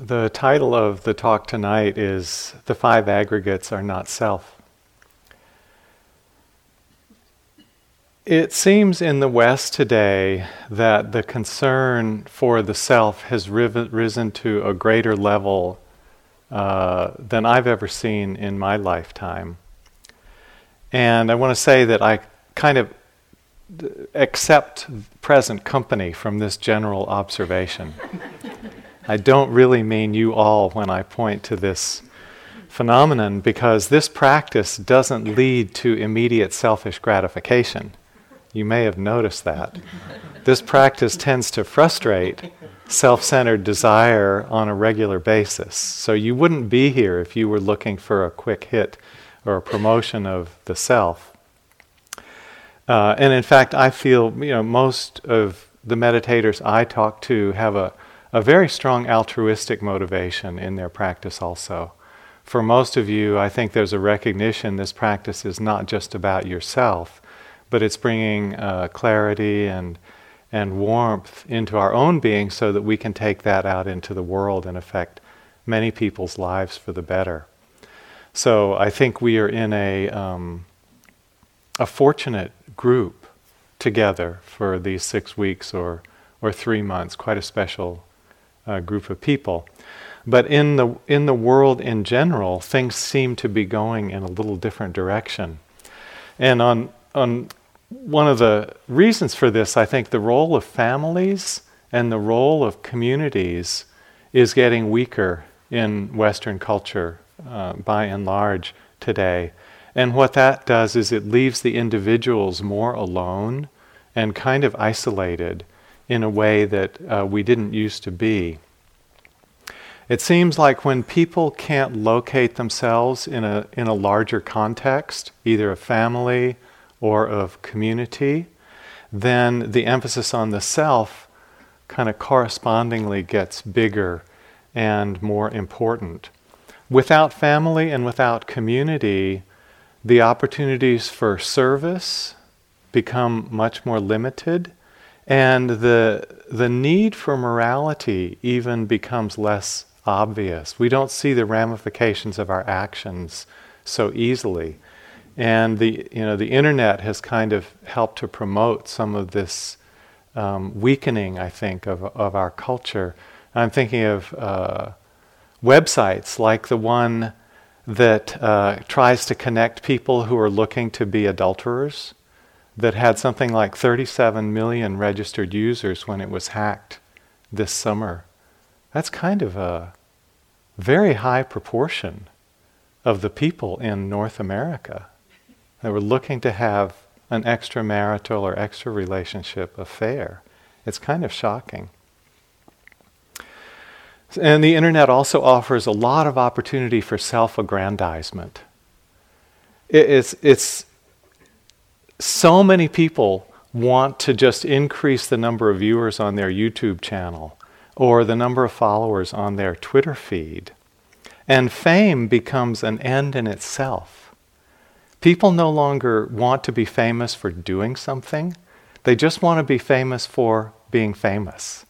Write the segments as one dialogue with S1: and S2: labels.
S1: The title of the talk tonight is The Five Aggregates Are Not Self. It seems in the West today that the concern for the self has risen to a greater level uh, than I've ever seen in my lifetime. And I want to say that I kind of accept present company from this general observation. I don't really mean you all when I point to this phenomenon because this practice doesn't lead to immediate selfish gratification. You may have noticed that. This practice tends to frustrate self centered desire on a regular basis. So you wouldn't be here if you were looking for a quick hit or a promotion of the self. Uh, and in fact, I feel you know most of the meditators I talk to have a a very strong altruistic motivation in their practice also. For most of you, I think there's a recognition this practice is not just about yourself, but it's bringing uh, clarity and and warmth into our own being so that we can take that out into the world and affect many people's lives for the better. So I think we are in a um, a fortunate group together for these six weeks or or three months. Quite a special uh, group of people. But in the, in the world in general, things seem to be going in a little different direction. And on, on one of the reasons for this, I think the role of families and the role of communities is getting weaker in Western culture uh, by and large today. And what that does is it leaves the individuals more alone and kind of isolated in a way that uh, we didn't used to be. It seems like when people can't locate themselves in a, in a larger context, either of family or of community, then the emphasis on the self kind of correspondingly gets bigger and more important. Without family and without community, the opportunities for service become much more limited and the, the need for morality even becomes less obvious. We don't see the ramifications of our actions so easily. And the, you know, the internet has kind of helped to promote some of this um, weakening, I think, of, of our culture. I'm thinking of uh, websites like the one that uh, tries to connect people who are looking to be adulterers that had something like 37 million registered users when it was hacked this summer. That's kind of a very high proportion of the people in North America that were looking to have an extramarital or extra relationship affair. It's kind of shocking. And the internet also offers a lot of opportunity for self aggrandizement. It's, it's so many people want to just increase the number of viewers on their YouTube channel or the number of followers on their Twitter feed. And fame becomes an end in itself. People no longer want to be famous for doing something, they just want to be famous for being famous.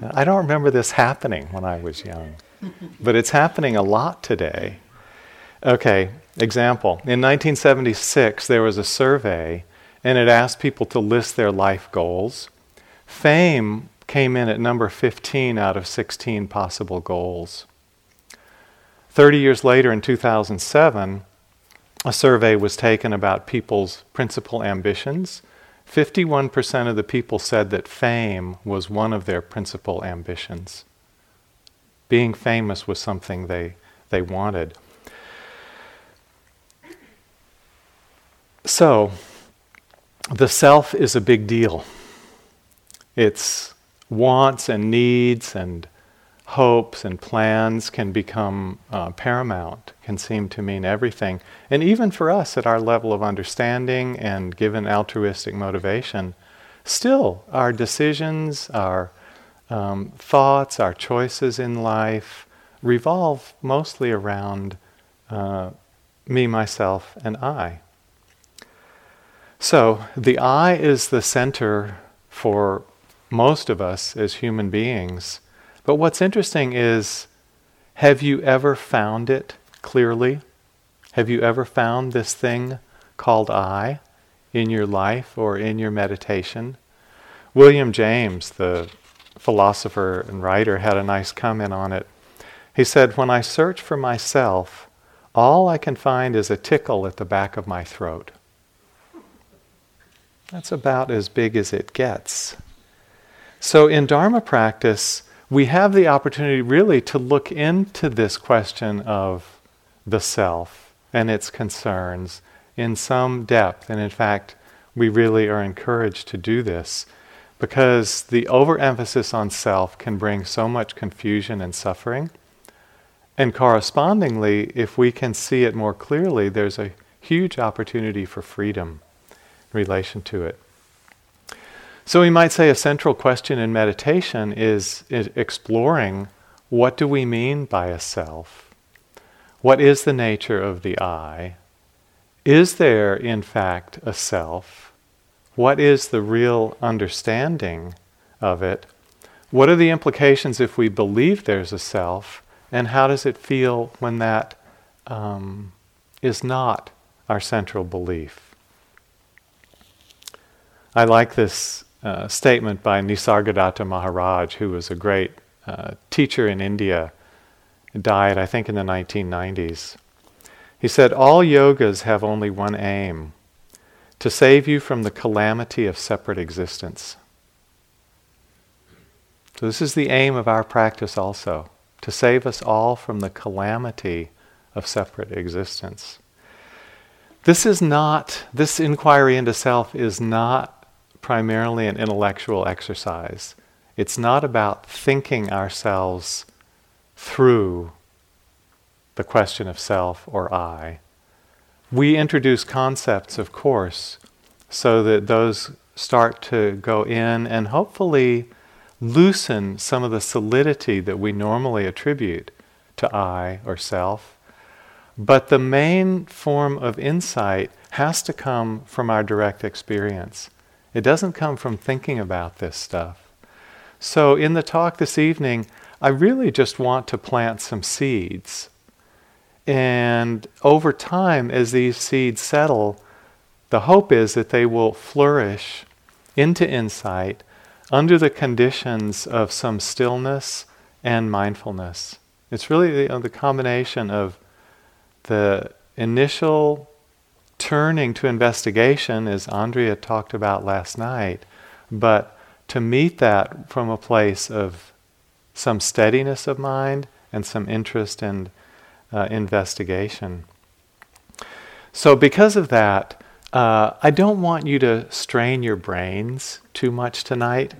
S1: I don't remember this happening when I was young, but it's happening a lot today. Okay, example. In 1976, there was a survey, and it asked people to list their life goals. Fame came in at number 15 out of 16 possible goals. 30 years later, in 2007, a survey was taken about people's principal ambitions. 51% of the people said that fame was one of their principal ambitions. Being famous was something they, they wanted. So, the self is a big deal. Its wants and needs and hopes and plans can become uh, paramount, can seem to mean everything. And even for us at our level of understanding and given altruistic motivation, still our decisions, our um, thoughts, our choices in life revolve mostly around uh, me, myself, and I. So the I is the center for most of us as human beings. But what's interesting is have you ever found it clearly? Have you ever found this thing called I in your life or in your meditation? William James, the philosopher and writer, had a nice comment on it. He said, When I search for myself, all I can find is a tickle at the back of my throat. That's about as big as it gets. So in Dharma practice, we have the opportunity really to look into this question of the self and its concerns in some depth. And in fact, we really are encouraged to do this because the overemphasis on self can bring so much confusion and suffering. And correspondingly, if we can see it more clearly, there's a huge opportunity for freedom relation to it. So we might say a central question in meditation is, is exploring what do we mean by a self? What is the nature of the I? Is there, in fact, a self? What is the real understanding of it? What are the implications if we believe there's a self? And how does it feel when that um, is not our central belief? I like this uh, statement by Nisargadatta Maharaj, who was a great uh, teacher in India, died, I think, in the 1990s. He said, All yogas have only one aim to save you from the calamity of separate existence. So, this is the aim of our practice also to save us all from the calamity of separate existence. This is not, this inquiry into self is not primarily an intellectual exercise. It's not about thinking ourselves through the question of self or I. We introduce concepts, of course, so that those start to go in and hopefully loosen some of the solidity that we normally attribute to I or self. But the main form of insight has to come from our direct experience. It doesn't come from thinking about this stuff. So, in the talk this evening, I really just want to plant some seeds. And over time, as these seeds settle, the hope is that they will flourish into insight under the conditions of some stillness and mindfulness. It's really the, the combination of the initial turning to investigation, as Andrea talked about last night, but to meet that from a place of some steadiness of mind and some interest and uh, investigation. So, because of that, uh, I don't want you to strain your brains too much tonight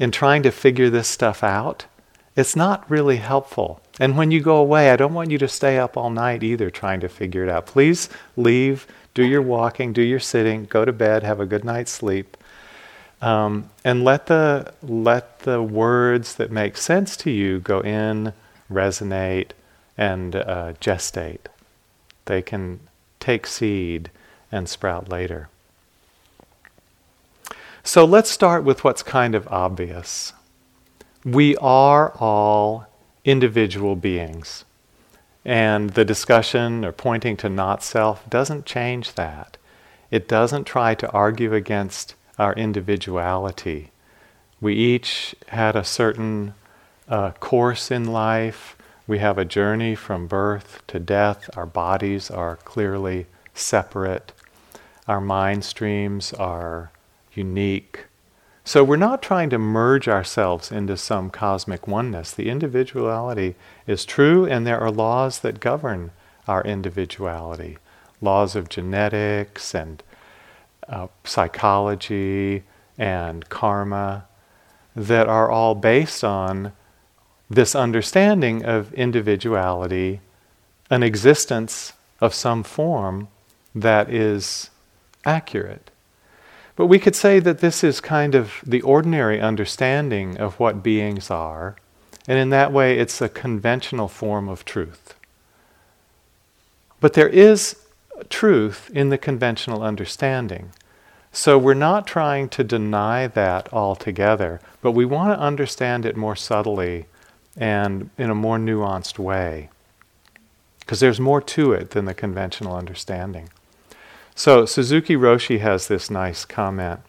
S1: in trying to figure this stuff out. It's not really helpful. And when you go away, I don't want you to stay up all night either trying to figure it out. Please leave do your walking, do your sitting, go to bed, have a good night's sleep. Um, and let the let the words that make sense to you go in, resonate, and uh, gestate. They can take seed and sprout later. So let's start with what's kind of obvious. We are all individual beings. And the discussion or pointing to not self doesn't change that. It doesn't try to argue against our individuality. We each had a certain uh, course in life. We have a journey from birth to death. Our bodies are clearly separate. Our mind streams are unique. So we're not trying to merge ourselves into some cosmic oneness. The individuality is true, and there are laws that govern our individuality laws of genetics and uh, psychology and karma that are all based on this understanding of individuality, an existence of some form that is accurate. But we could say that this is kind of the ordinary understanding of what beings are, and in that way it's a conventional form of truth. But there is truth in the conventional understanding. So we're not trying to deny that altogether, but we want to understand it more subtly and in a more nuanced way. Because there's more to it than the conventional understanding. So Suzuki Roshi has this nice comment.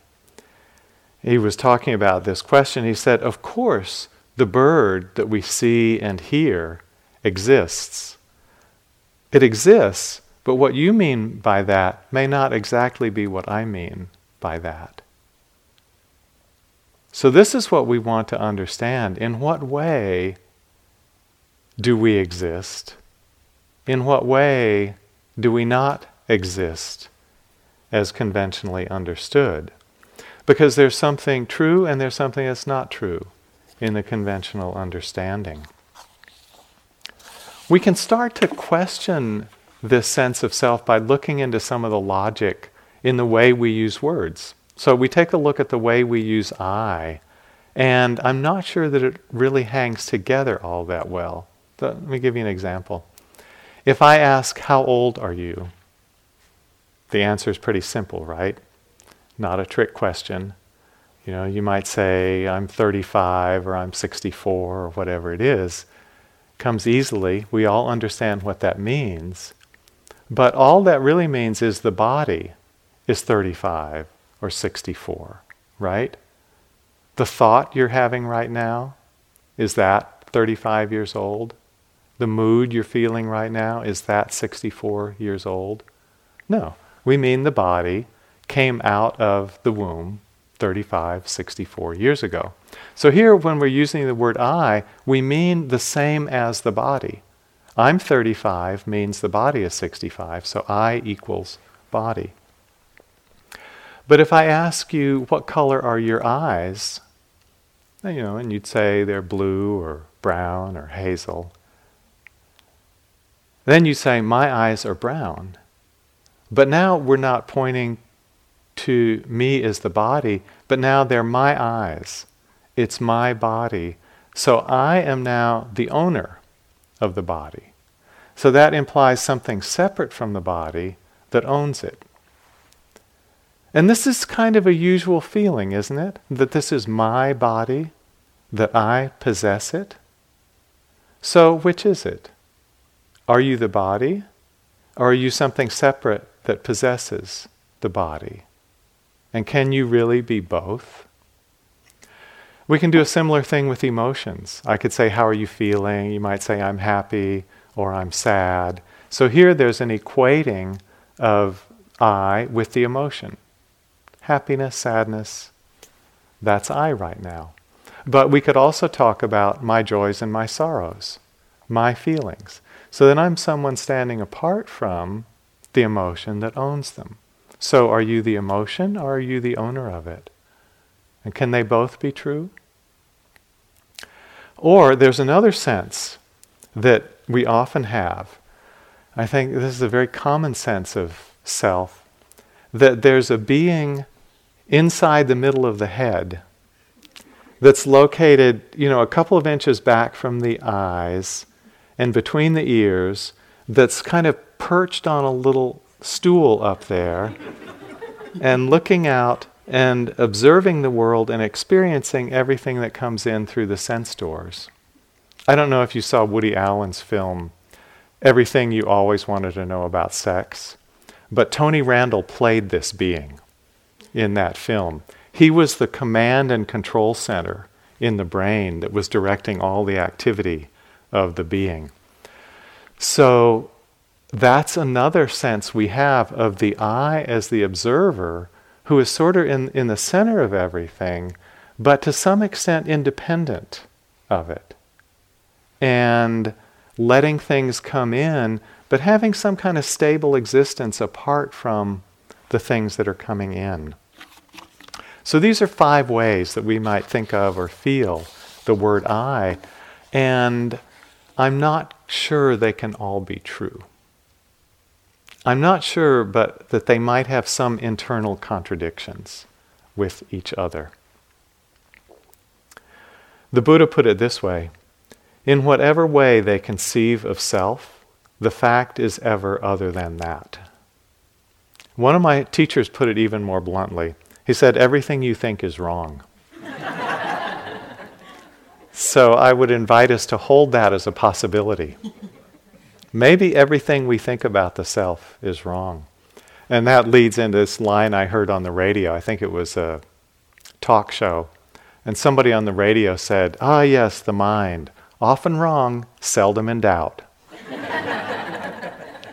S1: He was talking about this question. He said, Of course, the bird that we see and hear exists. It exists, but what you mean by that may not exactly be what I mean by that. So, this is what we want to understand. In what way do we exist? In what way do we not exist as conventionally understood? Because there's something true and there's something that's not true in the conventional understanding. We can start to question this sense of self by looking into some of the logic in the way we use words. So we take a look at the way we use I, and I'm not sure that it really hangs together all that well. Let me give you an example. If I ask, How old are you? The answer is pretty simple, right? Not a trick question. You know, you might say, I'm 35 or I'm 64 or whatever it is. Comes easily. We all understand what that means. But all that really means is the body is 35 or 64, right? The thought you're having right now, is that 35 years old? The mood you're feeling right now, is that 64 years old? No. We mean the body came out of the womb 35, 64 years ago. So here, when we're using the word I, we mean the same as the body. I'm 35 means the body is 65, so I equals body. But if I ask you, what color are your eyes? You know, and you'd say they're blue or brown or hazel. Then you say, my eyes are brown. But now we're not pointing to me as the body, but now they're my eyes. It's my body. So I am now the owner of the body. So that implies something separate from the body that owns it. And this is kind of a usual feeling, isn't it? That this is my body, that I possess it. So, which is it? Are you the body, or are you something separate that possesses the body? And can you really be both? We can do a similar thing with emotions. I could say, How are you feeling? You might say, I'm happy or I'm sad. So here there's an equating of I with the emotion. Happiness, sadness, that's I right now. But we could also talk about my joys and my sorrows, my feelings. So then I'm someone standing apart from the emotion that owns them. So are you the emotion or are you the owner of it? And can they both be true? Or there's another sense that we often have. I think this is a very common sense of self that there's a being inside the middle of the head that's located, you know, a couple of inches back from the eyes and between the ears that's kind of perched on a little stool up there and looking out and observing the world and experiencing everything that comes in through the sense doors. I don't know if you saw Woody Allen's film, Everything You Always Wanted to Know About Sex, but Tony Randall played this being in that film. He was the command and control center in the brain that was directing all the activity of the being. So that's another sense we have of the I as the observer who is sort of in, in the center of everything, but to some extent independent of it. And letting things come in, but having some kind of stable existence apart from the things that are coming in. So these are five ways that we might think of or feel the word I, and I'm not sure they can all be true. I'm not sure, but that they might have some internal contradictions with each other. The Buddha put it this way In whatever way they conceive of self, the fact is ever other than that. One of my teachers put it even more bluntly. He said, Everything you think is wrong. So I would invite us to hold that as a possibility. Maybe everything we think about the self is wrong. And that leads into this line I heard on the radio. I think it was a talk show. And somebody on the radio said, Ah, yes, the mind. Often wrong, seldom in doubt.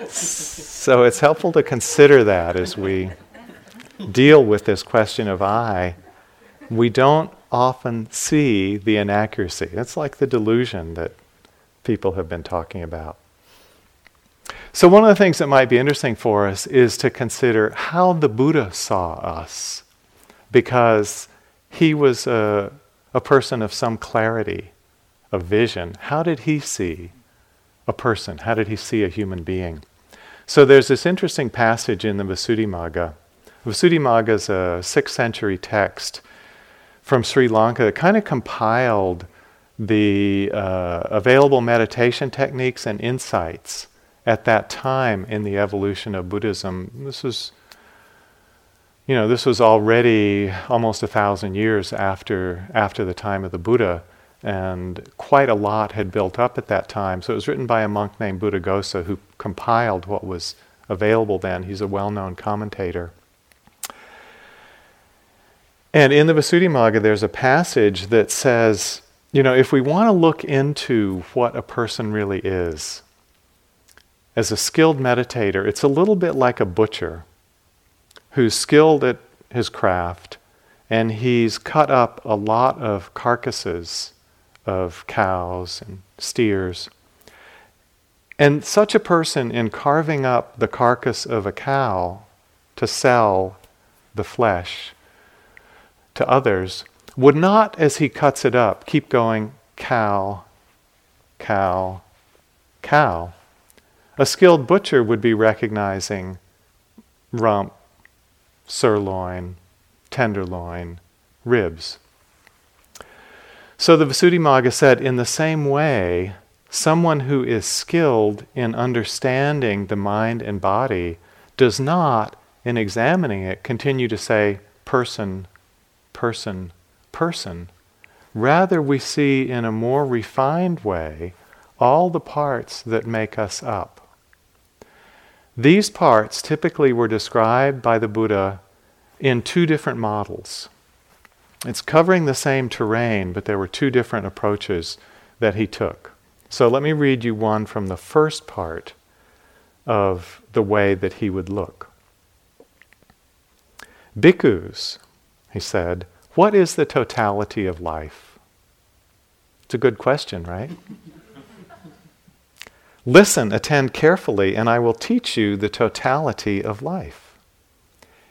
S1: so it's helpful to consider that as we deal with this question of I. We don't often see the inaccuracy. It's like the delusion that people have been talking about. So, one of the things that might be interesting for us is to consider how the Buddha saw us, because he was a, a person of some clarity, of vision. How did he see a person? How did he see a human being? So, there's this interesting passage in the Visuddhimagga. Visuddhimagga is a sixth century text from Sri Lanka kind of compiled the uh, available meditation techniques and insights at that time in the evolution of Buddhism. This was, you know, this was already almost a thousand years after after the time of the Buddha, and quite a lot had built up at that time. So it was written by a monk named Buddhaghosa who compiled what was available then. He's a well-known commentator. And in the Visuddhimagga, there's a passage that says, you know, if we want to look into what a person really is, as a skilled meditator, it's a little bit like a butcher who's skilled at his craft and he's cut up a lot of carcasses of cows and steers. And such a person, in carving up the carcass of a cow to sell the flesh to others, would not, as he cuts it up, keep going cow, cow, cow. A skilled butcher would be recognizing rump, sirloin, tenderloin, ribs. So the Visuddhimagga said, in the same way, someone who is skilled in understanding the mind and body does not, in examining it, continue to say person, person, person. Rather, we see in a more refined way all the parts that make us up. These parts typically were described by the Buddha in two different models. It's covering the same terrain, but there were two different approaches that he took. So let me read you one from the first part of the way that he would look. Bhikkhus, he said, what is the totality of life? It's a good question, right? Listen, attend carefully, and I will teach you the totality of life.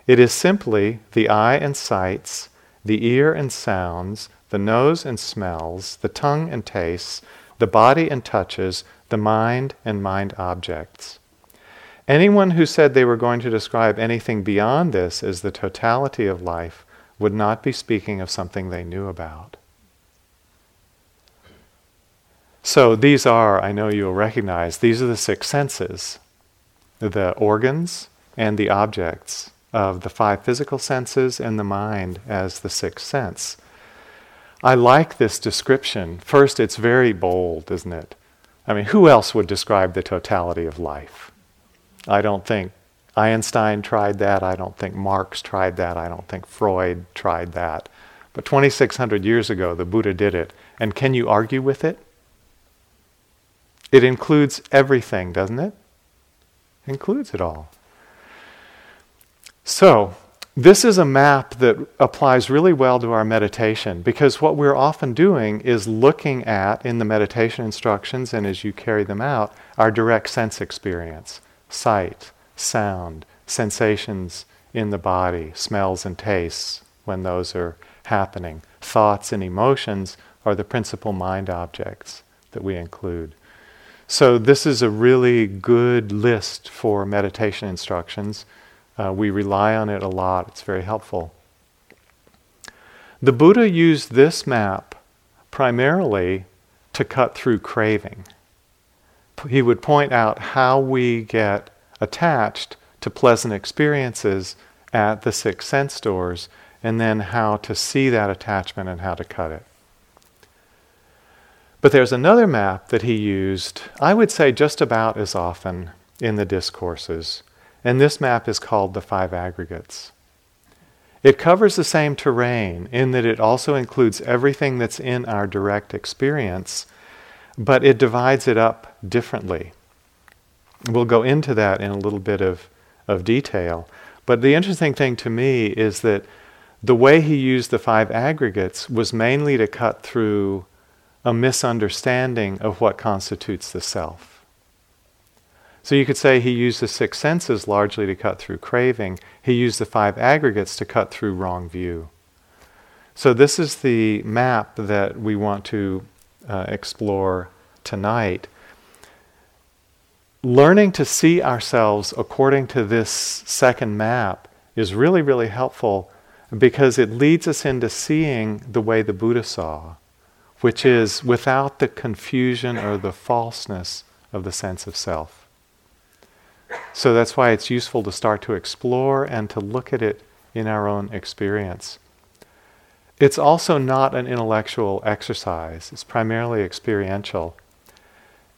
S1: It is simply the eye and sights, the ear and sounds, the nose and smells, the tongue and tastes, the body and touches, the mind and mind objects. Anyone who said they were going to describe anything beyond this as the totality of life would not be speaking of something they knew about. So these are, I know you'll recognize, these are the six senses the organs and the objects of the five physical senses and the mind as the sixth sense. I like this description. First, it's very bold, isn't it? I mean, who else would describe the totality of life? I don't think Einstein tried that. I don't think Marx tried that. I don't think Freud tried that. But 2,600 years ago, the Buddha did it. And can you argue with it? It includes everything, doesn't it? it includes it all. So, this is a map that applies really well to our meditation because what we're often doing is looking at, in the meditation instructions and as you carry them out, our direct sense experience sight, sound, sensations in the body, smells and tastes when those are happening. Thoughts and emotions are the principal mind objects that we include. So, this is a really good list for meditation instructions. Uh, we rely on it a lot, it's very helpful. The Buddha used this map primarily to cut through craving. He would point out how we get attached to pleasant experiences at the six sense doors, and then how to see that attachment and how to cut it. But there's another map that he used, I would say just about as often in the discourses, and this map is called the Five Aggregates. It covers the same terrain in that it also includes everything that's in our direct experience, but it divides it up differently. We'll go into that in a little bit of, of detail. But the interesting thing to me is that the way he used the five aggregates was mainly to cut through a misunderstanding of what constitutes the self. So you could say he used the six senses largely to cut through craving. He used the five aggregates to cut through wrong view. So this is the map that we want to uh, explore tonight. Learning to see ourselves according to this second map is really, really helpful because it leads us into seeing the way the Buddha saw, which is without the confusion or the falseness of the sense of self. So that's why it's useful to start to explore and to look at it in our own experience. It's also not an intellectual exercise, it's primarily experiential.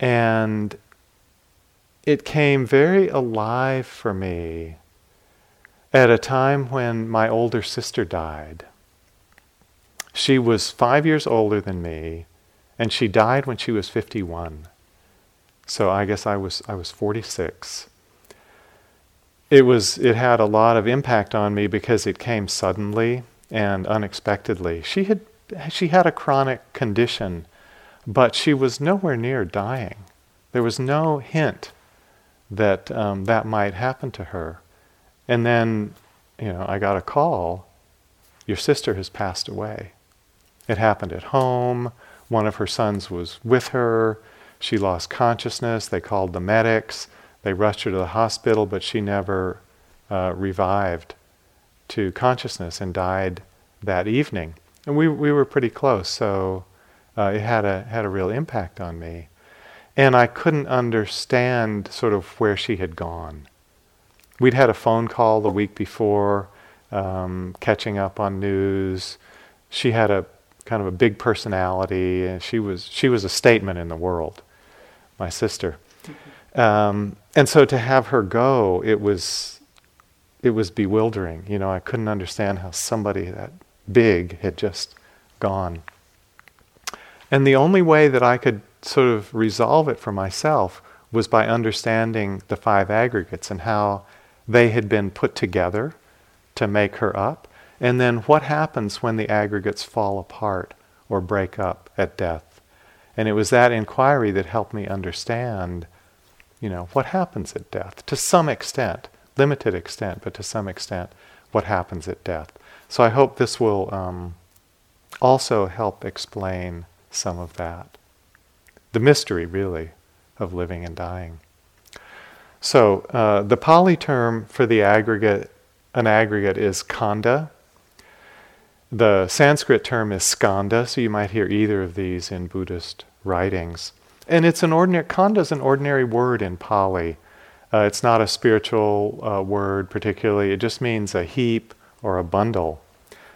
S1: And it came very alive for me at a time when my older sister died. She was five years older than me, and she died when she was 51. So I guess I was, I was 46. It, was, it had a lot of impact on me because it came suddenly and unexpectedly. She had, she had a chronic condition, but she was nowhere near dying. There was no hint that um, that might happen to her. And then, you know, I got a call your sister has passed away. It happened at home. One of her sons was with her. She lost consciousness. They called the medics. They rushed her to the hospital, but she never uh, revived to consciousness and died that evening. And we, we were pretty close, so uh, it had a, had a real impact on me. And I couldn't understand sort of where she had gone. We'd had a phone call the week before, um, catching up on news. She had a kind of a big personality, and she was she was a statement in the world. My sister, um, and so to have her go, it was it was bewildering. You know, I couldn't understand how somebody that big had just gone. And the only way that I could sort of resolve it for myself was by understanding the five aggregates and how they had been put together to make her up. And then what happens when the aggregates fall apart or break up at death? And it was that inquiry that helped me understand, you know, what happens at death to some extent limited extent, but to some extent, what happens at death. So I hope this will um, also help explain some of that. The mystery, really, of living and dying. So uh, the Pali term for the aggregate, an aggregate, is khandha. The Sanskrit term is skandha, so you might hear either of these in Buddhist writings. And it's an ordinary, khandha is an ordinary word in Pali. Uh, it's not a spiritual uh, word particularly, it just means a heap or a bundle.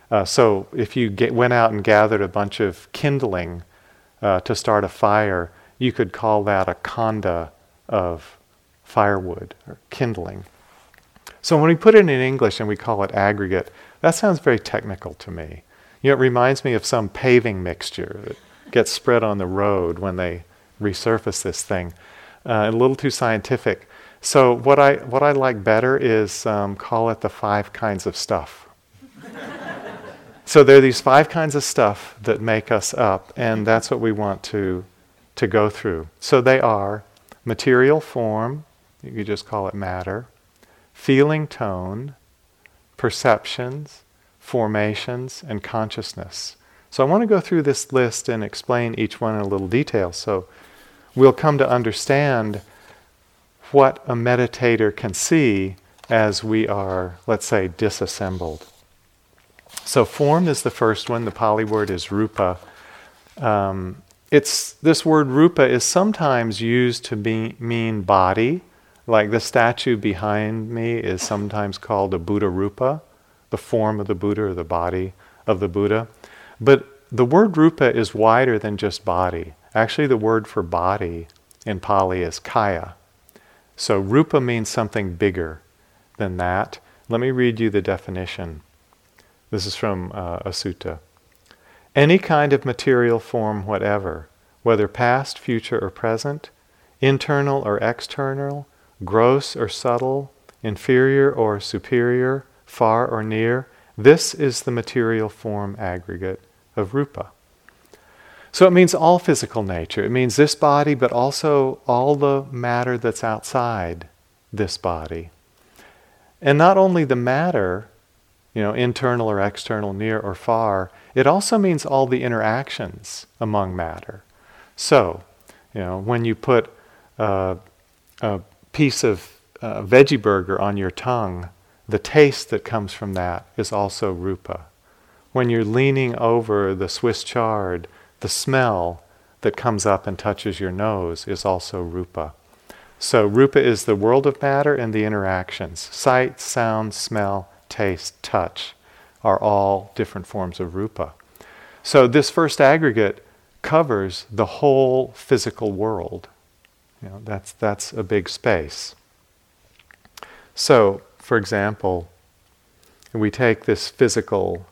S1: Uh, so if you get, went out and gathered a bunch of kindling uh, to start a fire, you could call that a khandha of firewood or kindling. So when we put it in English and we call it aggregate, that sounds very technical to me. You know, it reminds me of some paving mixture that gets spread on the road when they resurface this thing. Uh, a little too scientific. So what I what I like better is um, call it the five kinds of stuff. So there are these five kinds of stuff that make us up, and that's what we want to to go through. So they are material form, you could just call it matter, feeling tone, perceptions, formations, and consciousness. So I want to go through this list and explain each one in a little detail. So we'll come to understand what a meditator can see as we are, let's say, disassembled. So, form is the first one. The Pali word is rupa. Um, it's this word rupa is sometimes used to be, mean body, like the statue behind me is sometimes called a Buddha rupa, the form of the Buddha or the body of the Buddha. But the word rupa is wider than just body. Actually, the word for body in Pali is kaya. So rupa means something bigger than that. Let me read you the definition. This is from uh, a sutta. Any kind of material form, whatever, whether past, future, or present, internal or external, gross or subtle, inferior or superior, far or near, this is the material form aggregate of rupa. So it means all physical nature. It means this body, but also all the matter that's outside this body. And not only the matter, you know, internal or external, near or far, it also means all the interactions among matter. So, you know, when you put uh, a piece of uh, veggie burger on your tongue, the taste that comes from that is also rupa. When you're leaning over the Swiss chard, the smell that comes up and touches your nose is also rupa. So, rupa is the world of matter and the interactions. Sight, sound, smell, taste, touch are all different forms of rupa. So, this first aggregate covers the whole physical world. You know, that's, that's a big space. So, for example, we take this physical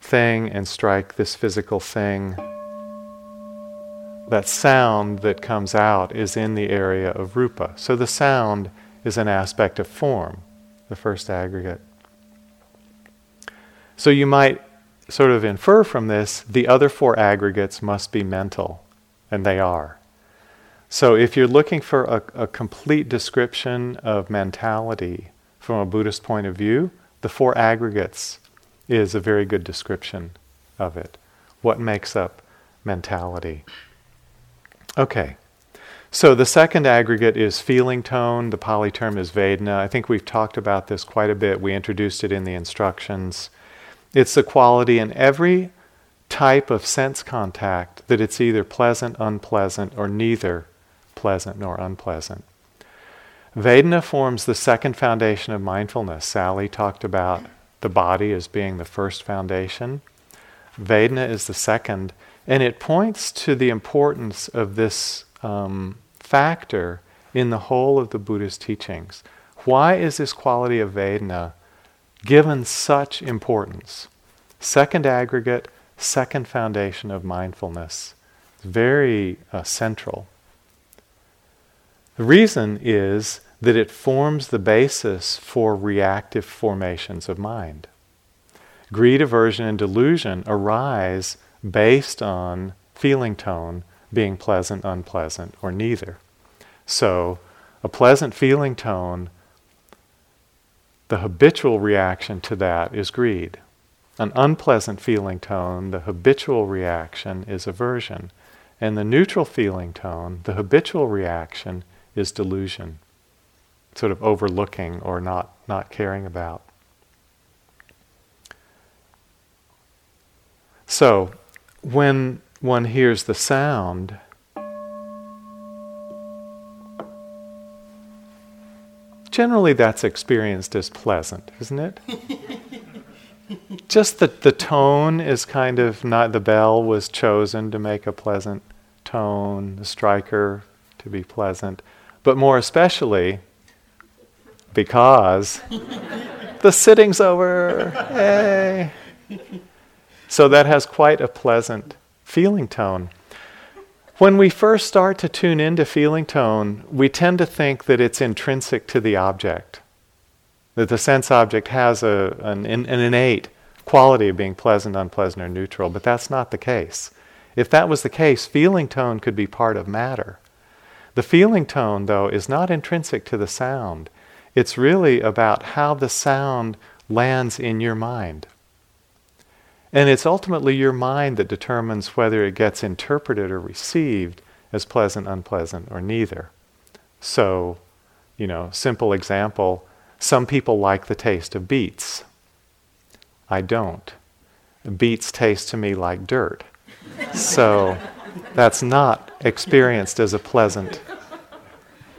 S1: thing and strike this physical thing, that sound that comes out is in the area of rupa. So the sound is an aspect of form, the first aggregate. So you might sort of infer from this the other four aggregates must be mental, and they are. So if you're looking for a, a complete description of mentality from a Buddhist point of view, the four aggregates is a very good description of it. What makes up mentality? Okay, so the second aggregate is feeling tone. The Pali term is Vedana. I think we've talked about this quite a bit. We introduced it in the instructions. It's the quality in every type of sense contact that it's either pleasant, unpleasant, or neither pleasant nor unpleasant. Vedana forms the second foundation of mindfulness. Sally talked about the body as being the first foundation. Vedana is the second, and it points to the importance of this um, factor in the whole of the Buddhist teachings. Why is this quality of Vedana given such importance? Second aggregate, second foundation of mindfulness. Very uh, central. The reason is that it forms the basis for reactive formations of mind. Greed, aversion, and delusion arise based on feeling tone being pleasant, unpleasant, or neither. So, a pleasant feeling tone, the habitual reaction to that is greed. An unpleasant feeling tone, the habitual reaction is aversion. And the neutral feeling tone, the habitual reaction is delusion sort of overlooking or not, not caring about. So, when one hears the sound, generally that's experienced as pleasant, isn't it? Just that the tone is kind of not, the bell was chosen to make a pleasant tone, the striker to be pleasant, but more especially, because the sitting's over. Hey. So that has quite a pleasant feeling tone. When we first start to tune into feeling tone, we tend to think that it's intrinsic to the object, that the sense object has a, an, an innate quality of being pleasant, unpleasant, or neutral, but that's not the case. If that was the case, feeling tone could be part of matter. The feeling tone, though, is not intrinsic to the sound. It's really about how the sound lands in your mind. And it's ultimately your mind that determines whether it gets interpreted or received as pleasant, unpleasant, or neither. So, you know, simple example some people like the taste of beets. I don't. Beets taste to me like dirt. So, that's not experienced as a pleasant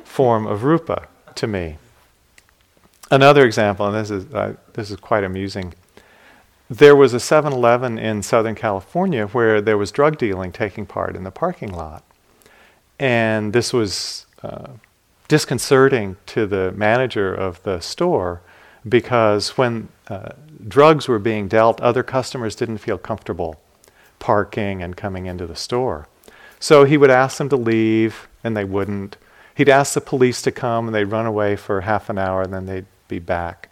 S1: form of rupa to me. Another example, and this is, uh, this is quite amusing. There was a 7 Eleven in Southern California where there was drug dealing taking part in the parking lot. And this was uh, disconcerting to the manager of the store because when uh, drugs were being dealt, other customers didn't feel comfortable parking and coming into the store. So he would ask them to leave, and they wouldn't. He'd ask the police to come, and they'd run away for half an hour, and then they'd be back.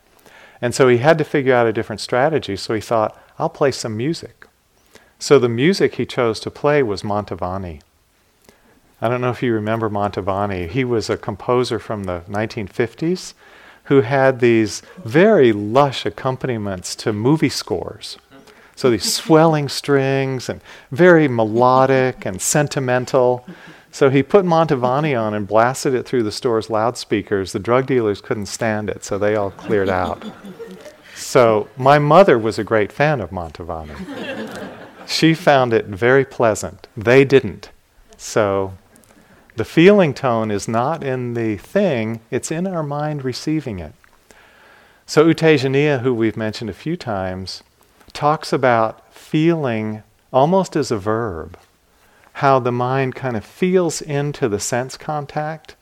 S1: And so he had to figure out a different strategy. So he thought, I'll play some music. So the music he chose to play was Mantovani. I don't know if you remember Mantovani. He was a composer from the 1950s who had these very lush accompaniments to movie scores. So these swelling strings and very melodic and sentimental. So he put Mantovani on and blasted it through the store's loudspeakers. The drug dealers couldn't stand it, so they all cleared out. So my mother was a great fan of Mantovani. she found it very pleasant. They didn't. So the feeling tone is not in the thing, it's in our mind receiving it. So U Tejaniya, who we've mentioned a few times, talks about feeling almost as a verb, how the mind kind of feels into the sense contact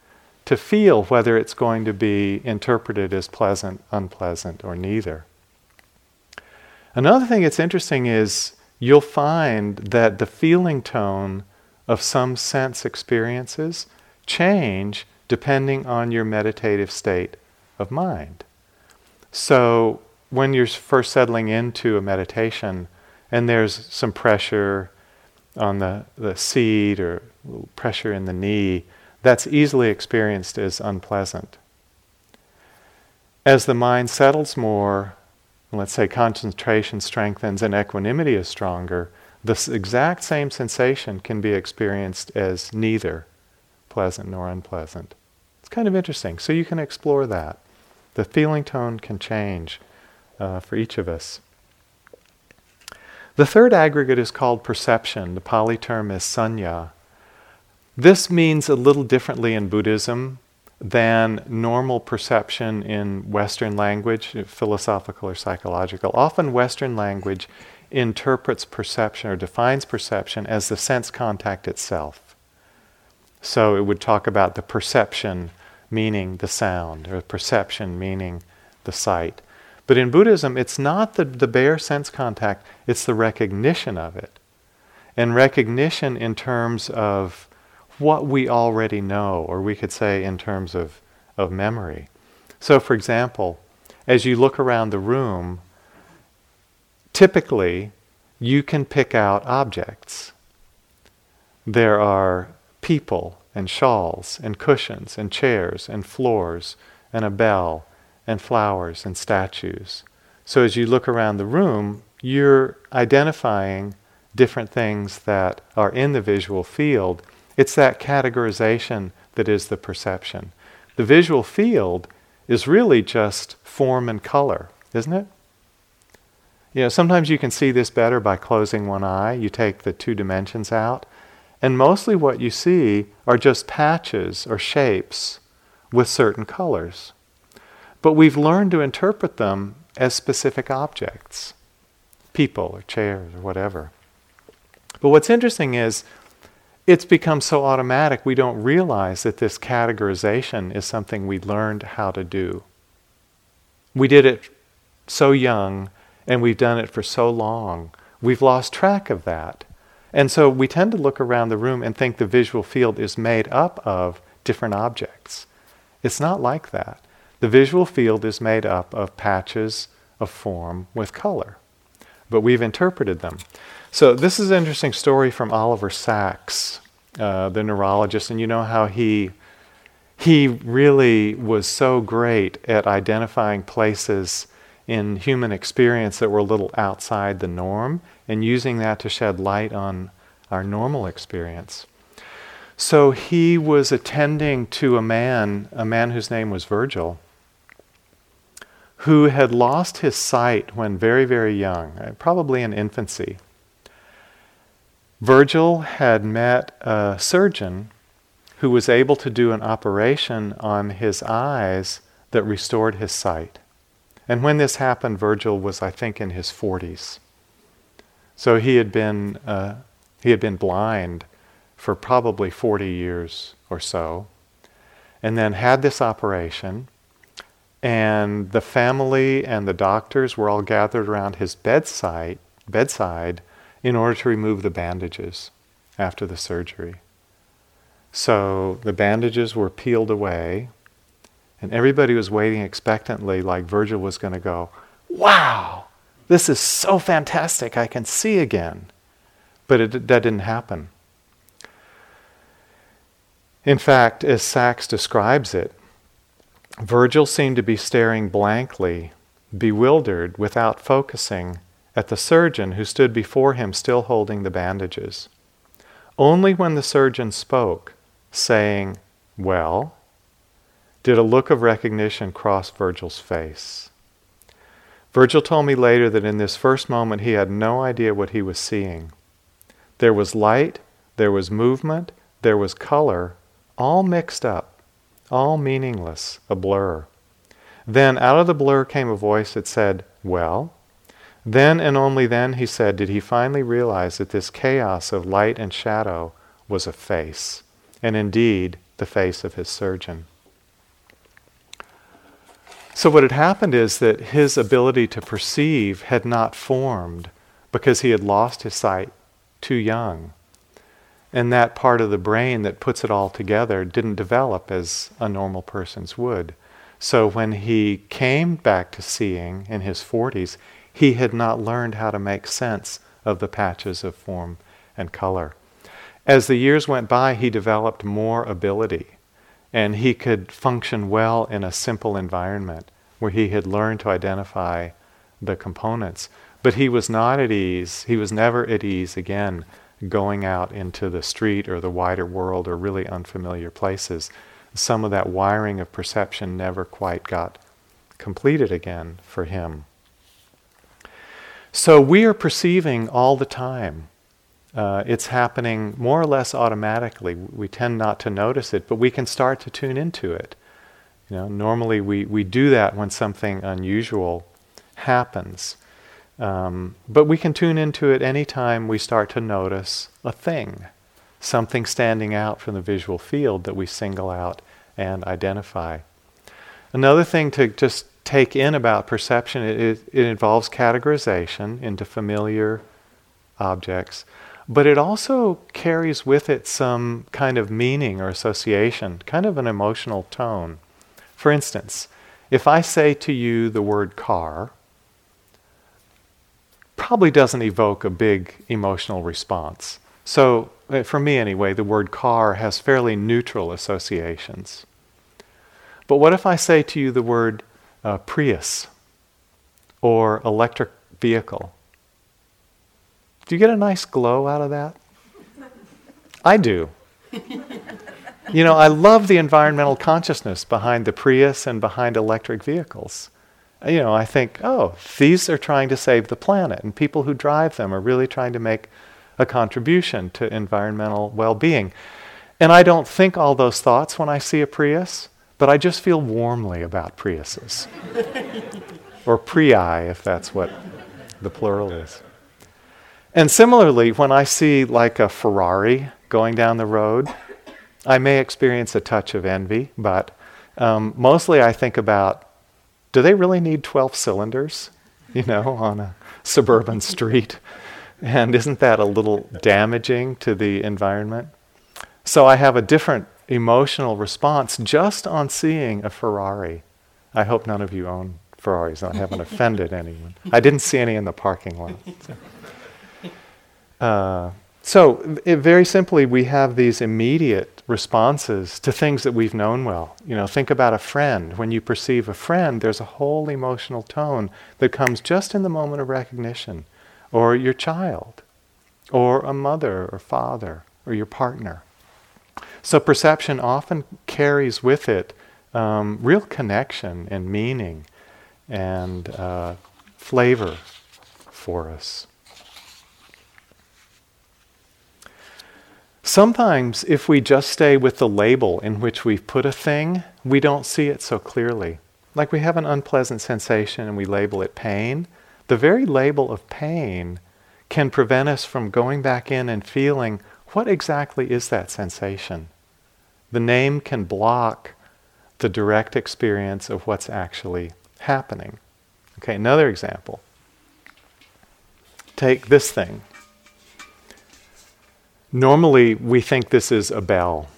S1: to feel whether it's going to be interpreted as pleasant, unpleasant, or neither. Another thing that's interesting is you'll find that the feeling tone of some sense experiences change depending on your meditative state of mind. So, when you're first settling into a meditation and there's some pressure on the, the seat or pressure in the knee, that's easily experienced as unpleasant. As the mind settles more, let's say concentration strengthens and equanimity is stronger, the exact same sensation can be experienced as neither pleasant nor unpleasant. It's kind of interesting. So you can explore that. The feeling tone can change uh, for each of us. The third aggregate is called perception. The Pali term is sanya. This means a little differently in Buddhism than normal perception in Western language, philosophical or psychological. Often, Western language interprets perception or defines perception as the sense contact itself. So it would talk about the perception meaning the sound, or perception meaning the sight. But in Buddhism, it's not the, the bare sense contact, it's the recognition of it. And recognition in terms of what we already know, or we could say in terms of, of memory. So, for example, as you look around the room, typically you can pick out objects. There are people and shawls and cushions and chairs and floors and a bell and flowers and statues. So as you look around the room, you're identifying different things that are in the visual field. It's that categorization that is the perception. The visual field is really just form and color, isn't it? You know, sometimes you can see this better by closing one eye. You take the two dimensions out, and mostly what you see are just patches or shapes with certain colors. But we've learned to interpret them as specific objects people or chairs or whatever. But what's interesting is it's become so automatic we don't realize that this categorization is something we learned how to do. We did it so young and we've done it for so long, we've lost track of that. And so we tend to look around the room and think the visual field is made up of different objects. It's not like that. The visual field is made up of patches of form with color, but we've interpreted them. So, this is an interesting story from Oliver Sacks, uh, the neurologist, and you know how he. He really was so great at identifying places in human experience that were a little outside the norm and using that to shed light on our normal experience. So he was attending to a man, a man whose name was Virgil, who had lost his sight when very, very young, uh, probably in infancy. Virgil had met a surgeon who was able to do an operation on his eyes that restored his sight. And when this happened, Virgil was, I think, in his 40s. So he had been, uh, he had been blind for probably 40 years or so, and then had this operation. And the family and the doctors were all gathered around his bedside, bedside in order to remove the bandages after the surgery. So the bandages were peeled away, and everybody was waiting expectantly, like Virgil was going to go, Wow, this is so fantastic, I can see again. But it, that didn't happen. In fact, as Sacks describes it, Virgil seemed to be staring blankly, bewildered, without focusing, at the surgeon who stood before him still holding the bandages. Only when the surgeon spoke, saying, Well, did a look of recognition cross Virgil's face. Virgil told me later that in this first moment he had no idea what he was seeing. There was light, there was movement, there was color, all mixed up, all meaningless, a blur. Then out of the blur came a voice that said, Well? Then and only then, he said, did he finally realize that this chaos of light and shadow was a face, and indeed the face of his surgeon. So, what had happened is that his ability to perceive had not formed because he had lost his sight too young. And that part of the brain that puts it all together didn't develop as a normal person's would. So, when he came back to seeing in his 40s, he had not learned how to make sense of the patches of form and color. As the years went by, he developed more ability and he could function well in a simple environment where he had learned to identify the components. But he was not at ease, he was never at ease again going out into the street or the wider world or really unfamiliar places. Some of that wiring of perception never quite got completed again for him. So we are perceiving all the time. Uh, it's happening more or less automatically. We tend not to notice it, but we can start to tune into it. You know, normally we, we do that when something unusual happens. Um, but we can tune into it anytime we start to notice a thing, something standing out from the visual field that we single out and identify. Another thing to just take in about perception, it, it, involves categorization into familiar objects, but it also carries with it some kind of meaning or association, kind of an emotional tone. For instance, if I say to you the word car, probably doesn't evoke a big emotional response. So, uh, for me anyway, the word car has fairly neutral associations. But what if I say to you the word uh, Prius or electric vehicle. Do you get a nice glow out of that? I do. you know, I love the environmental consciousness behind the Prius and behind electric vehicles. You know, I think, oh, these are trying to save the planet, and people who drive them are really trying to make a contribution to environmental well being. And I don't think all those thoughts when I see a Prius. But I just feel warmly about Priuses. or Prii, if that's what the plural is. And similarly, when I see like a Ferrari going down the road, I may experience a touch of envy, but um, mostly I think about do they really need 12 cylinders, you know, on a suburban street? And isn't that a little damaging to the environment? So I have a different emotional response just on seeing a Ferrari. I hope none of you own Ferraris. I haven't offended anyone. I didn't see any in the parking lot. So, uh, so it, very simply, we have these immediate responses to things that we've known well. You know, think about a friend. When you perceive a friend, there's a whole emotional tone that comes just in the moment of recognition, or your child, or a mother or father, or your partner. So perception often carries with it um, real connection and meaning and uh, flavor for us. Sometimes, if we just stay with the label in which we've put a thing, we don't see it so clearly. like we have an unpleasant sensation and we label it pain, the very label of pain can prevent us from going back in and feeling what exactly is that sensation. The name can block the direct experience of what's actually happening. Okay, another example. Take this thing. Normally, we think this is a bell.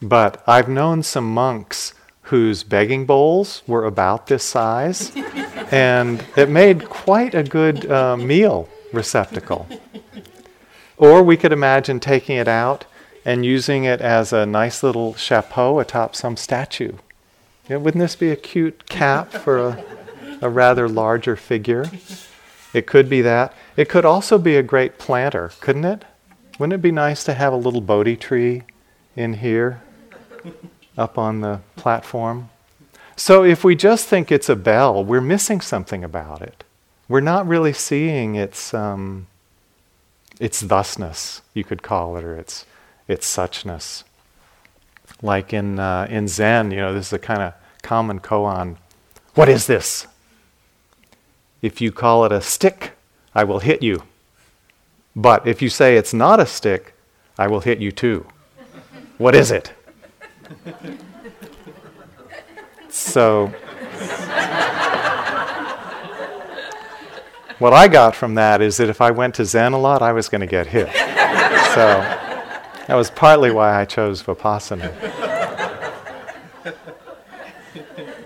S1: But I've known some monks whose begging bowls were about this size, and it made quite a good uh, meal receptacle. Or we could imagine taking it out and using it as a nice little chapeau atop some statue. You know, wouldn't this be a cute cap for a, a rather larger figure? It could be that. It could also be a great planter, couldn't it? Wouldn't it be nice to have a little Bodhi tree in here, up on the platform? So if we just think it's a bell, we're missing something about it. We're not really seeing its um, its thusness, you could call it, or its its suchness. Like in uh, in Zen, you know, this is a kind of common koan. What is this? If you call it a stick, I will hit you. But if you say it's not a stick, I will hit you too. What is it? So, what I got from that is that if I went to Zen a lot, I was going to get hit. so, that was partly why I chose Vipassana.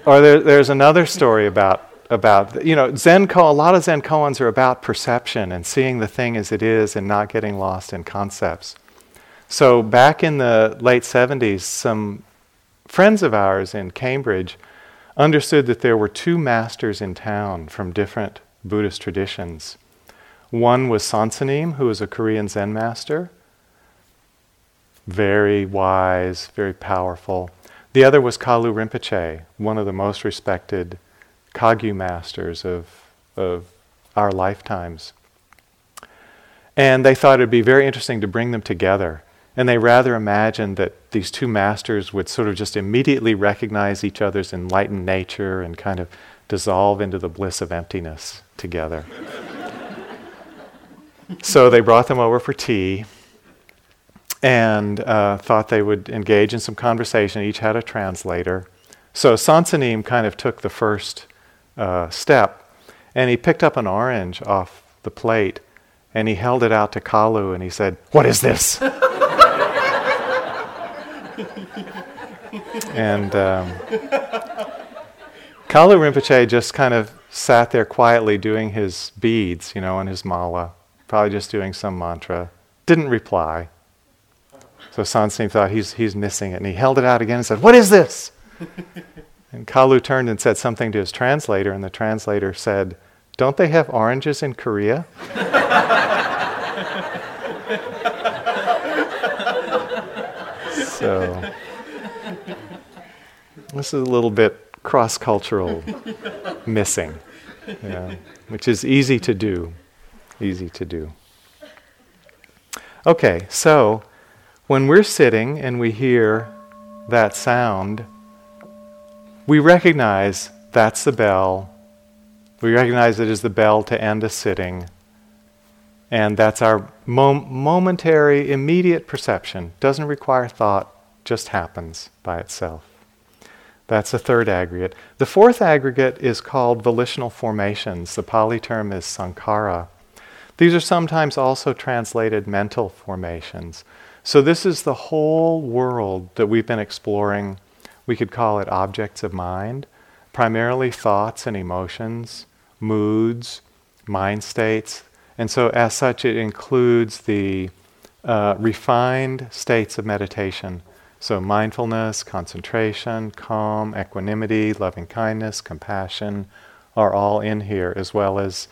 S1: or there, there's another story about about you know Zen ko- a lot of Zen koans are about perception and seeing the thing as it is and not getting lost in concepts. So back in the late 70s, some friends of ours in Cambridge understood that there were two masters in town from different Buddhist traditions. One was Soen Sa Nim, who was a Korean Zen master, very wise, very powerful. The other was Kalu Rinpoche, one of the most respected Kagyu masters of, of our lifetimes. And they thought it would be very interesting to bring them together. And they rather imagined that these two masters would sort of just immediately recognize each other's enlightened nature and kind of dissolve into the bliss of emptiness together. so they brought them over for tea and uh, thought they would engage in some conversation. Each had a translator. So Soen Sa Nim kind of took the first uh, step, and he picked up an orange off the plate, and he held it out to Kalu, and he said, "What is this?" and um, Kalu Rinpoche just kind of sat there quietly doing his beads, you know, on his mala, probably just doing some mantra. Didn't reply. So Soen Sa Nim thought he's, he's missing it, and he held it out again and said, What is this? And Kalu turned and said something to his translator, and the translator said, Don't they have oranges in Korea? so, this is a little bit cross cultural missing, which is easy to do. Easy to do. Okay, so when we're sitting and we hear that sound, we recognize that's the bell. We recognize it as the bell to end a sitting. And that's our mom- momentary, immediate perception. Doesn't require thought, just happens by itself. That's the third aggregate. The fourth aggregate is called volitional formations. The Pali term is sankhara. These are sometimes also translated mental formations. So, this is the whole world that we've been exploring we could call it objects of mind, primarily thoughts and emotions, moods, mind states. And so, as such, it includes the uh, refined states of meditation. So, mindfulness, concentration, calm, equanimity, loving kindness, compassion are all in here, as well as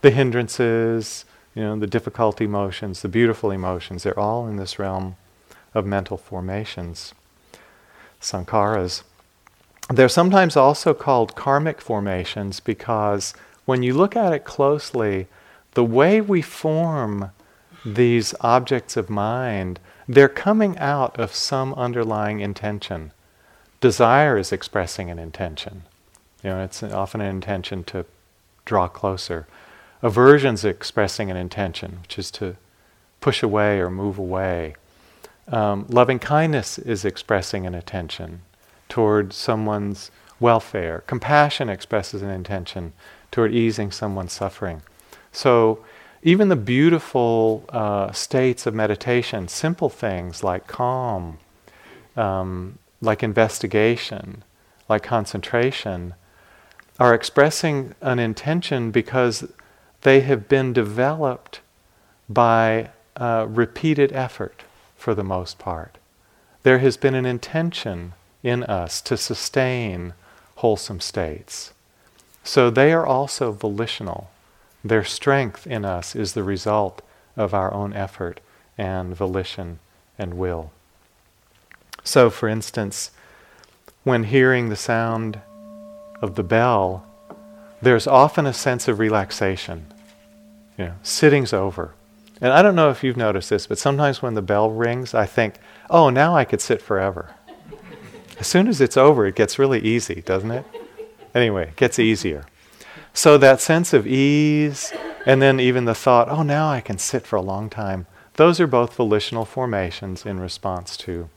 S1: the hindrances, you know, the difficult emotions, the beautiful emotions. They're all in this realm of mental formations sankharas. They're sometimes also called karmic formations because when you look at it closely, the way we form these objects of mind, they're coming out of some underlying intention. Desire is expressing an intention. You know, it's often an intention to draw closer. Aversion's expressing an intention, which is to push away or move away. Um, loving kindness is expressing an intention toward someone's welfare. Compassion expresses an intention toward easing someone's suffering. So, even the beautiful uh, states of meditation, simple things like calm, um, like investigation, like concentration, are expressing an intention because they have been developed by uh, repeated effort for the most part. There has been an intention in us to sustain wholesome states. So they are also volitional. Their strength in us is the result of our own effort and volition and will. So, for instance, when hearing the sound of the bell, there's often a sense of relaxation. You know, sitting's over. And I don't know if you've noticed this, but sometimes when the bell rings, I think, oh, now I could sit forever. as soon as it's over, it gets really easy, doesn't it? Anyway, it gets easier. So that sense of ease, and then even the thought, oh, now I can sit for a long time, those are both volitional formations in response to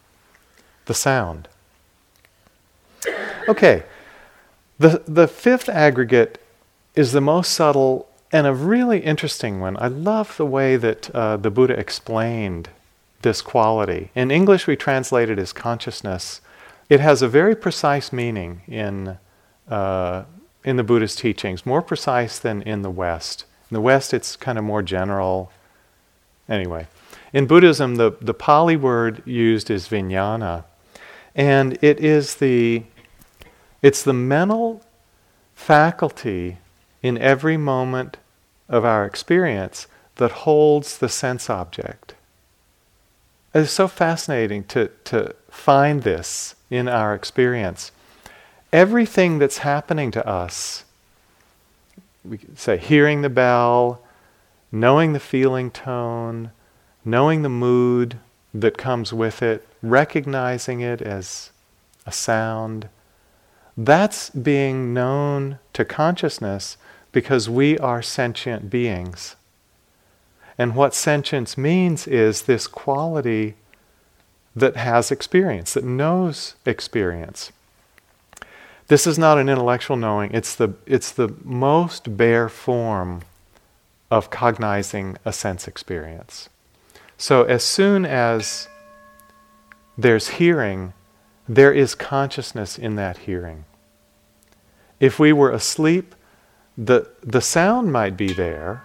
S1: the sound. Okay, the, the fifth aggregate is the most subtle and a really interesting one. I love the way that uh, the Buddha explained this quality. In English, we translate it as consciousness. It has a very precise meaning in, uh, in the Buddhist teachings, more precise than in the West. In the West, it's kind of more general. Anyway, in Buddhism, the, the Pali word used is vijnana, and it is the it's the mental faculty in every moment of our experience that holds the sense object. It's so fascinating to, to find this in our experience. Everything that's happening to us, we say hearing the bell, knowing the feeling tone, knowing the mood that comes with it, recognizing it as a sound, that's being known to consciousness because we are sentient beings. And what sentience means is this quality that has experience, that knows experience. This is not an intellectual knowing, it's the, it's the most bare form of cognizing a sense experience. So as soon as there's hearing, there is consciousness in that hearing. If we were asleep, the, the sound might be there,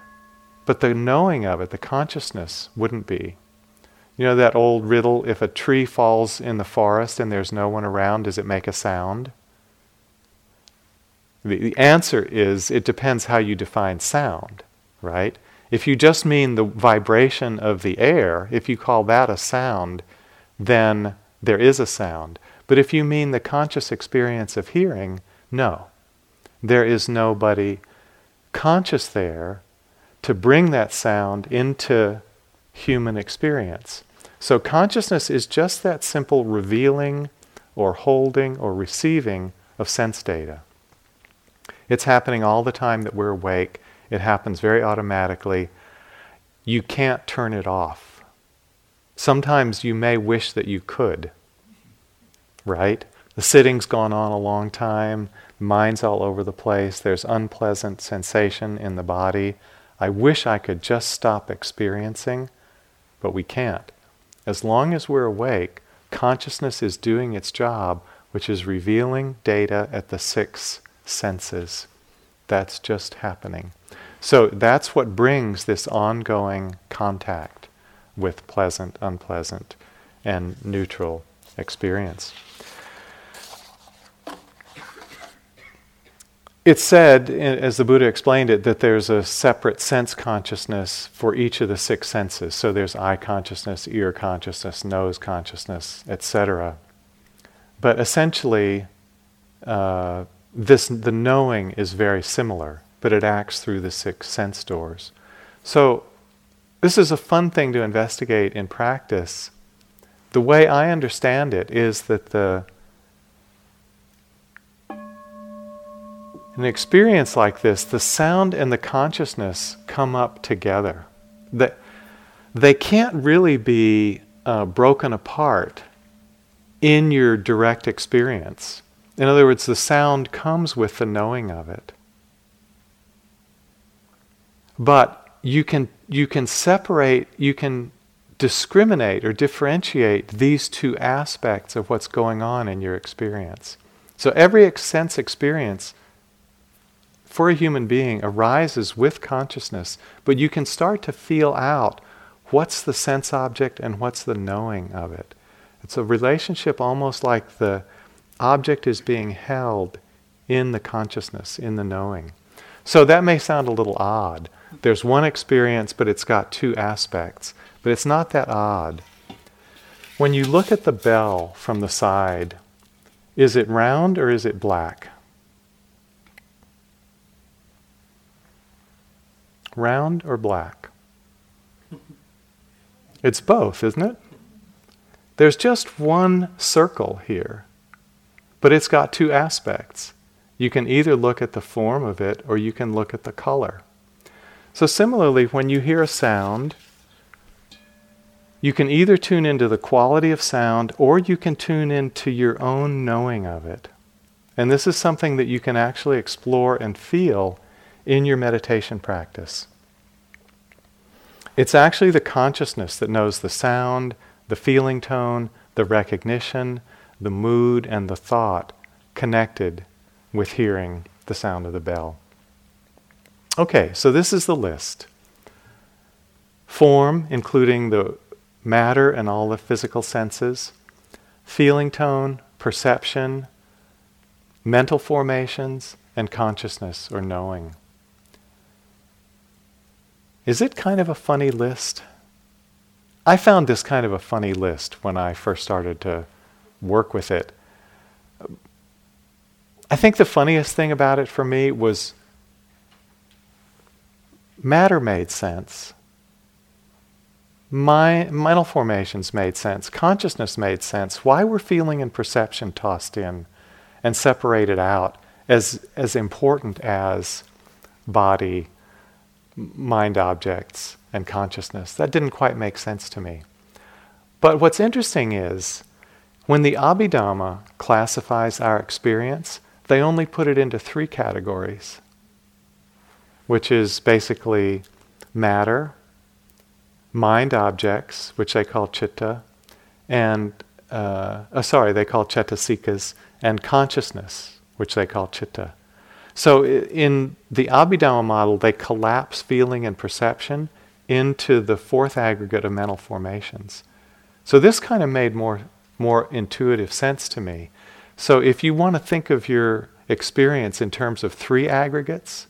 S1: but the knowing of it, the consciousness, wouldn't be. You know that old riddle if a tree falls in the forest and there's no one around, does it make a sound? The, the answer is it depends how you define sound, right? If you just mean the vibration of the air, if you call that a sound, then there is a sound. But if you mean the conscious experience of hearing, no. There is nobody conscious there to bring that sound into human experience. So consciousness is just that simple revealing or holding or receiving of sense data. It's happening all the time that we're awake. It happens very automatically. You can't turn it off. Sometimes you may wish that you could right? The sitting's gone on a long time, mind's all over the place, there's unpleasant sensation in the body. I wish I could just stop experiencing, but we can't. As long as we're awake, consciousness is doing its job, which is revealing data at the six senses. That's just happening. So that's what brings this ongoing contact with pleasant, unpleasant, and neutral experience. It's said, as the Buddha explained it, that there's a separate sense consciousness for each of the six senses. So there's eye consciousness, ear consciousness, nose consciousness, etc. But essentially, uh, this the knowing is very similar, but it acts through the six sense doors. So this is a fun thing to investigate in practice. The way I understand it is that the an experience like this, the sound and the consciousness come up together. They, they can't really be uh, broken apart in your direct experience. In other words, the sound comes with the knowing of it. But you can, you can separate, you can discriminate or differentiate these two aspects of what's going on in your experience. So every sense experience for a human being arises with consciousness, but you can start to feel out what's the sense object and what's the knowing of it. It's a relationship almost like the object is being held in the consciousness, in the knowing. So that may sound a little odd. There's one experience, but it's got two aspects. But it's not that odd. When you look at the bell from the side, is it round or is it black? Round or black? It's both, isn't it? There's just one circle here, but it's got two aspects. You can either look at the form of it or you can look at the color. So, similarly, when you hear a sound, you can either tune into the quality of sound or you can tune into your own knowing of it. And this is something that you can actually explore and feel in your meditation practice. It's actually the consciousness that knows the sound, the feeling tone, the recognition, the mood, and the thought connected with hearing the sound of the bell. Okay, so this is the list. Form, including the matter and all the physical senses, feeling tone, perception, mental formations, and consciousness or knowing. Is it kind of a funny list? I found this kind of a funny list when I first started to work with it. I think the funniest thing about it for me was matter made sense. My mental formations made sense. Consciousness made sense. Why were feeling and perception tossed in and separated out as, as important as body, mind objects, and consciousness? That didn't quite make sense to me. But what's interesting is when the Abhidhamma classifies our experience, they only put it into three categories, which is basically matter, mind objects, which they call chitta, and, uh, uh, sorry, they call cetasikas, and consciousness, which they call chitta. So in the Abhidhamma model, they collapse feeling and perception into the fourth aggregate of mental formations. So this kind of made more, more intuitive sense to me. So if you want to think of your experience in terms of three aggregates,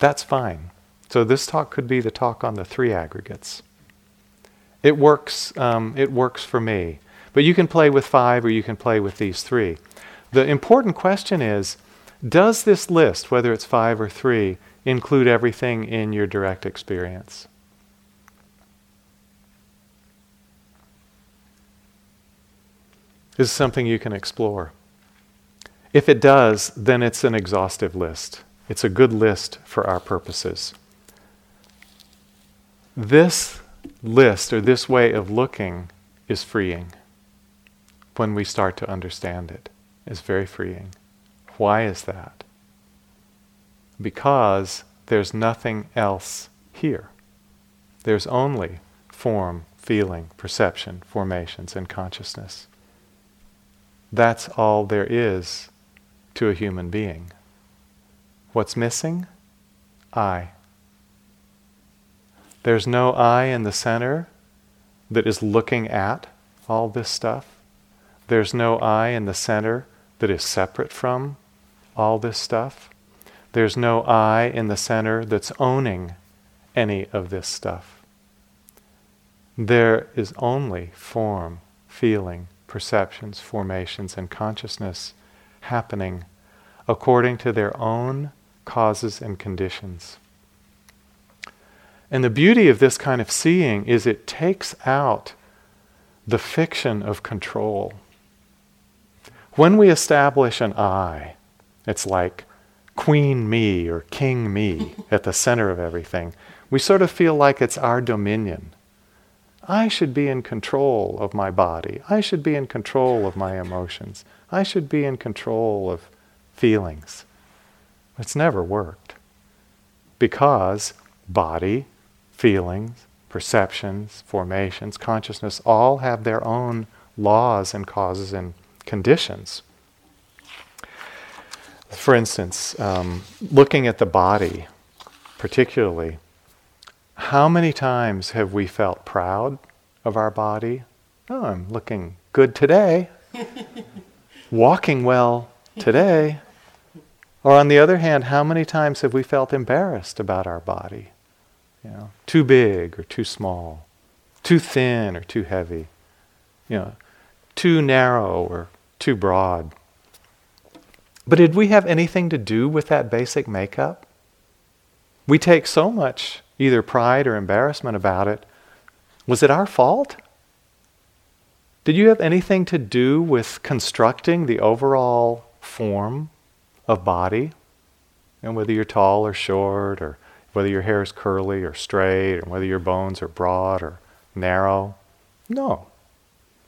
S1: that's fine. So this talk could be the talk on the three aggregates. It works. Um, it works for me. But you can play with five, or you can play with these three. The important question is: Does this list, whether it's five or three, include everything in your direct experience? This is something you can explore. If it does, then it's an exhaustive list. It's a good list for our purposes. This list or this way of looking is freeing when we start to understand it. It's very freeing. Why is that? Because there's nothing else here. There's only form, feeling, perception, formations, and consciousness. That's all there is to a human being. What's missing? I. There's no I in the center that is looking at all this stuff. There's no I in the center that is separate from all this stuff. There's no I in the center that's owning any of this stuff. There is only form, feeling, perceptions, formations, and consciousness happening according to their own causes and conditions. And the beauty of this kind of seeing is it takes out the fiction of control. When we establish an I, It's like queen me or king me at the center of everything. We sort of feel like it's our dominion. I should be in control of my body. I should be in control of my emotions. I should be in control of feelings. It's never worked. Because body, feelings, perceptions, formations, consciousness all have their own laws and causes and conditions. For instance, um, looking at the body, particularly, how many times have we felt proud of our body? Oh, I'm looking good today. Walking well today. Or on the other hand, how many times have we felt embarrassed about our body? You know, too big or too small, too thin or too heavy, you know, too narrow or too broad. But did we have anything to do with that basic makeup? We take so much either pride or embarrassment about it. Was it our fault? Did you have anything to do with constructing the overall form of body? And whether you're tall or short, or whether your hair is curly or straight, or whether your bones are broad or narrow? No.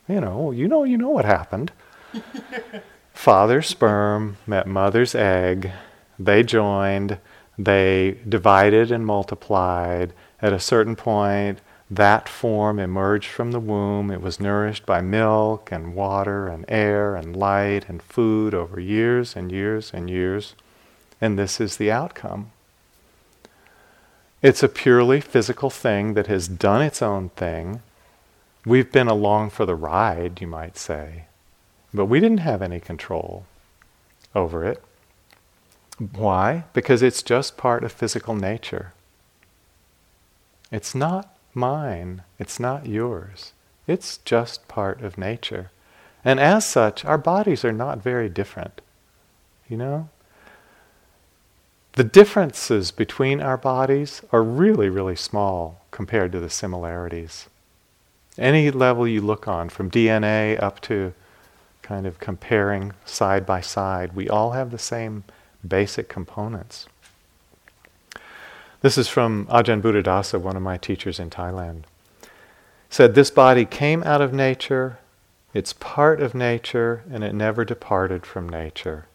S1: You know, you know, you know what happened. Father's sperm met mother's egg. They joined. They divided and multiplied. At a certain point, that form emerged from the womb. It was nourished by milk and water and air and light and food over years and years and years. And this is the outcome. It's a purely physical thing that has done its own thing. We've been along for the ride, you might say, but we didn't have any control over it. Why? Because it's just part of physical nature. It's not mine, it's not yours. It's just part of nature. And as such, our bodies are not very different. You know? The differences between our bodies are really, really small compared to the similarities. Any level you look on, from DNA up to kind of comparing side by side, we all have the same basic components. This is from Ajahn Buddhadasa, one of my teachers in Thailand. Said, This body came out of nature, it's part of nature, and it never departed from nature.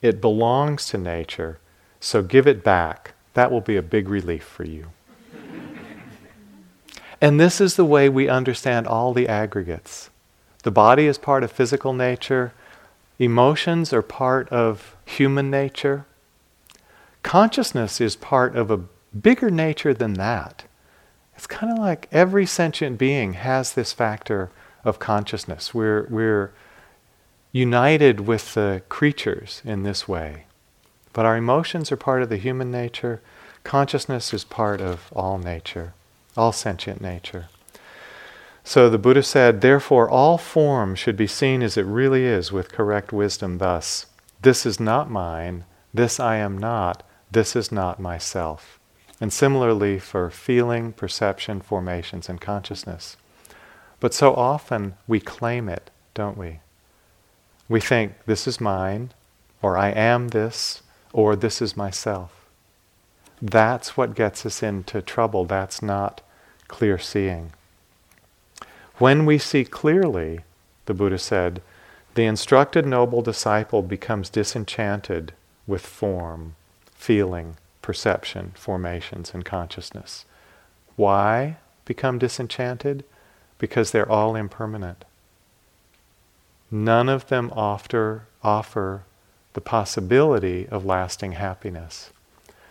S1: It belongs to nature, so give it back. That will be a big relief for you. and this is the way we understand all the aggregates. The body is part of physical nature, Emotions are part of human nature. Consciousness is part of a bigger nature than that. It's kind of like every sentient being has this factor of consciousness. We're, we're united with the creatures in this way. But our emotions are part of the human nature. Consciousness is part of all nature, all sentient nature. So the Buddha said, therefore, all form should be seen as it really is with correct wisdom thus this is not mine, this I am not, this is not myself. And similarly for feeling, perception, formations, and consciousness. But so often we claim it, don't we? We think, this is mine, or I am this, or this is myself. That's what gets us into trouble. That's not clear seeing. When we see clearly, the Buddha said, the instructed noble disciple becomes disenchanted with form, feeling, perception, formations, and consciousness. Why become disenchanted? Because they're all impermanent. None of them offer, offer the possibility of lasting happiness.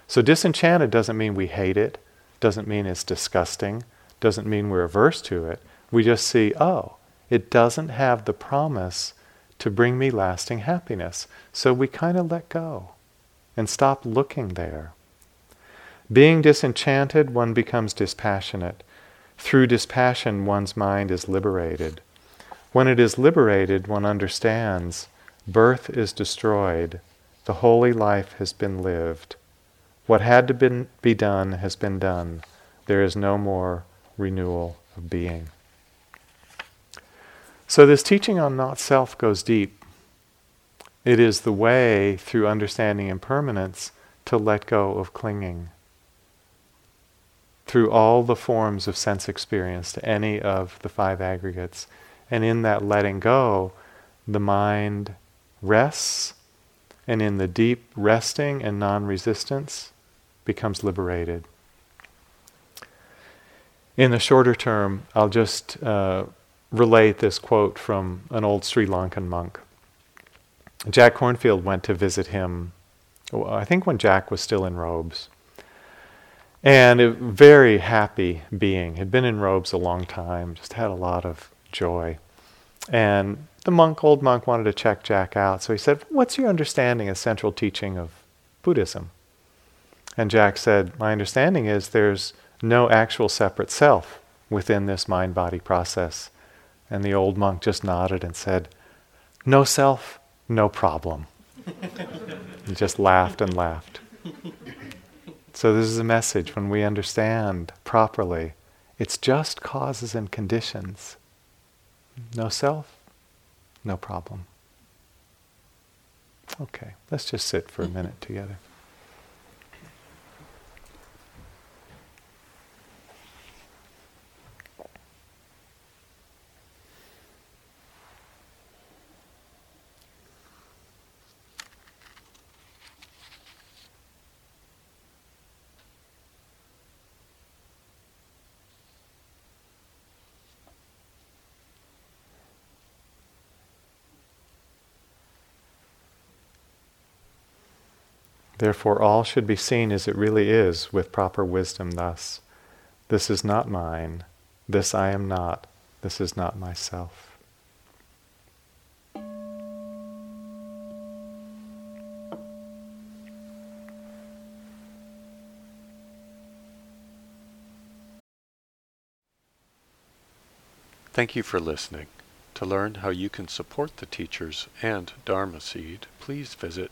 S1: So disenchanted doesn't mean we hate it, doesn't mean it's disgusting, doesn't mean we're averse to it. We just see, oh, it doesn't have the promise to bring me lasting happiness. So we kind of let go and stop looking there. Being disenchanted, one becomes dispassionate. Through dispassion, one's mind is liberated. When it is liberated, one understands birth is destroyed, the holy life has been lived. What had to be done has been done. There is no more renewal of being. So, this teaching on not self goes deep. It is the way through understanding impermanence to let go of clinging. Through all the forms of sense experience to any of the five aggregates. And in that letting go, the mind rests, and in the deep resting and non resistance, becomes liberated. In the shorter term, I'll just uh, relate this quote from an old Sri Lankan monk. Jack Kornfield went to visit him, I think when Jack was still in robes. And a very happy being, had been in robes a long time, just had a lot of joy. And the monk, old monk, wanted to check Jack out. So he said, What's your understanding of central teaching of Buddhism? And Jack said, My understanding is there's no actual separate self within this mind body process. And the old monk just nodded and said, No self, no problem. he just laughed and laughed. So, this is a message when we understand properly, it's just causes and conditions. No self, no problem. Okay, let's just sit for a minute together. Therefore, all should be seen as it really is with proper wisdom thus. This is not mine. This I am not. This is not myself.
S2: Thank you for listening. To learn how you can support the teachers and Dharma Seed, please visit